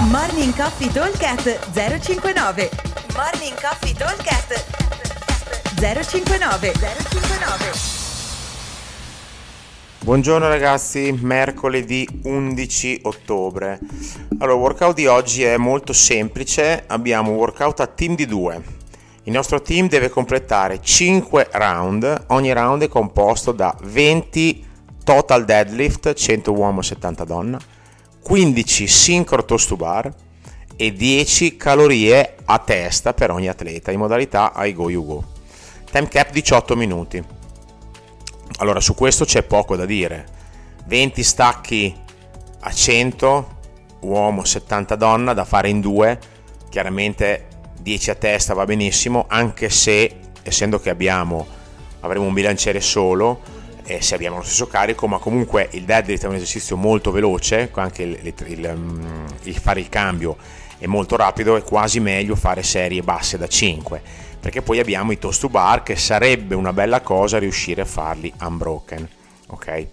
Morning Coffee Talkcast 059 Morning Coffee Talkcast 059 059 Buongiorno ragazzi, mercoledì 11 ottobre. Allora, il workout di oggi è molto semplice, abbiamo un workout a team di due. Il nostro team deve completare 5 round, ogni round è composto da 20 total deadlift, 100 uomo, 70 donna, 15 synchro toast to bar e 10 calorie a testa per ogni atleta in modalità I go you go. Time cap 18 minuti. Allora su questo c'è poco da dire. 20 stacchi a 100 uomo 70 donna da fare in due. Chiaramente 10 a testa va benissimo, anche se essendo che abbiamo avremo un bilanciere solo eh, se abbiamo lo stesso carico, ma comunque il deadlift è un esercizio molto veloce, anche il, il, mm, il fare il cambio è molto rapido, è quasi meglio fare serie basse da 5, perché poi abbiamo i toast to bar che sarebbe una bella cosa riuscire a farli unbroken, ok?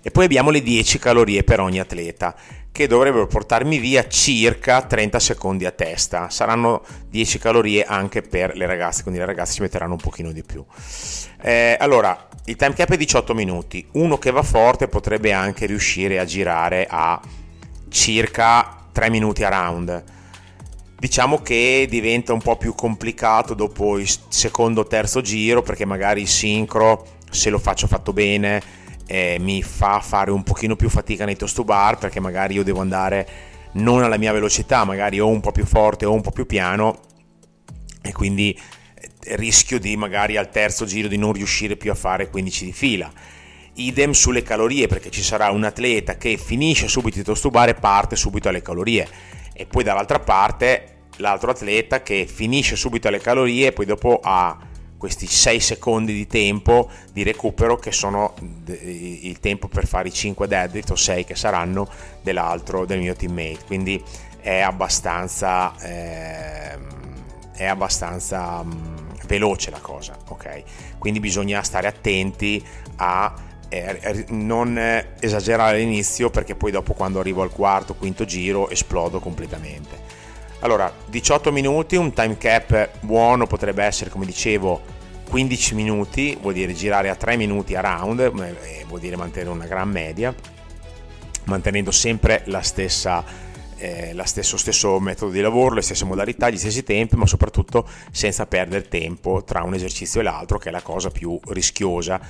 E poi abbiamo le 10 calorie per ogni atleta che dovrebbero portarmi via circa 30 secondi a testa. Saranno 10 calorie anche per le ragazze, quindi le ragazze ci metteranno un pochino di più. Eh, allora, il time cap è 18 minuti. Uno che va forte potrebbe anche riuscire a girare a circa 3 minuti a round. Diciamo che diventa un po' più complicato dopo il secondo o terzo giro perché magari il sincro, se lo faccio fatto bene, eh, mi fa fare un pochino più fatica nei toast to bar perché magari io devo andare non alla mia velocità, magari o un po' più forte o un po' più piano e quindi eh, rischio di magari al terzo giro di non riuscire più a fare 15 di fila. Idem sulle calorie perché ci sarà un atleta che finisce subito i toast to bar e parte subito alle calorie e poi dall'altra parte l'altro atleta che finisce subito alle calorie e poi dopo ha questi 6 secondi di tempo di recupero che sono il tempo per fare i 5 deadlift o 6 che saranno dell'altro del mio teammate. Quindi è abbastanza eh, è abbastanza mh, veloce la cosa ok? Quindi bisogna stare attenti a eh, non esagerare all'inizio perché poi dopo quando arrivo al quarto quinto giro esplodo completamente allora, 18 minuti, un time cap buono potrebbe essere, come dicevo, 15 minuti, vuol dire girare a 3 minuti a round, eh, vuol dire mantenere una gran media, mantenendo sempre la stessa, eh, la stesso, stesso metodo di lavoro, le stesse modalità, gli stessi tempi, ma soprattutto senza perdere tempo tra un esercizio e l'altro, che è la cosa più rischiosa.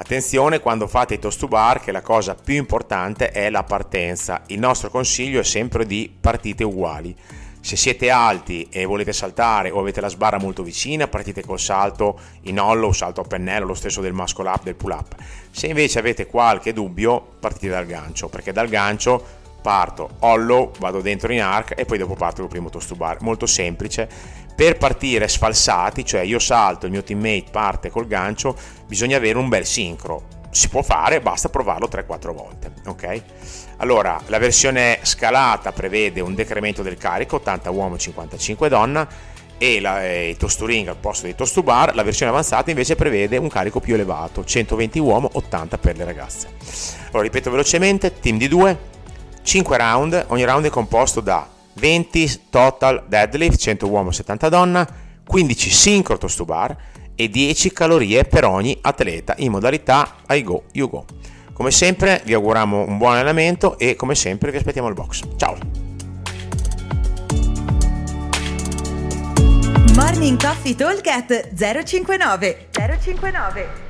Attenzione quando fate i toast to bar che la cosa più importante è la partenza. Il nostro consiglio è sempre di partite uguali se siete alti e volete saltare o avete la sbarra molto vicina, partite col salto in hollow, salto a pennello, lo stesso del muscle up, del pull up. Se invece avete qualche dubbio, partite dal gancio, perché dal gancio parto hollow, vado dentro in arc e poi dopo parto col primo toast to bar. Molto semplice. Per partire sfalsati, cioè io salto, il mio teammate parte col gancio, bisogna avere un bel sincro si può fare, basta provarlo 3-4 volte. Ok? Allora, la versione scalata prevede un decremento del carico, 80 uomo, 55 donna, e la, eh, il tosturing al posto dei toast to bar. La versione avanzata invece prevede un carico più elevato, 120 uomo, 80 per le ragazze. Allora, ripeto velocemente, team di 2, 5 round, ogni round è composto da 20 total deadlift, 100 uomo, 70 donna, 15 synchro toast to bar e 10 calorie per ogni atleta in modalità I go, you go. Come sempre vi auguriamo un buon allenamento e come sempre vi aspettiamo al box. Ciao! Morning Coffee Talk 059 059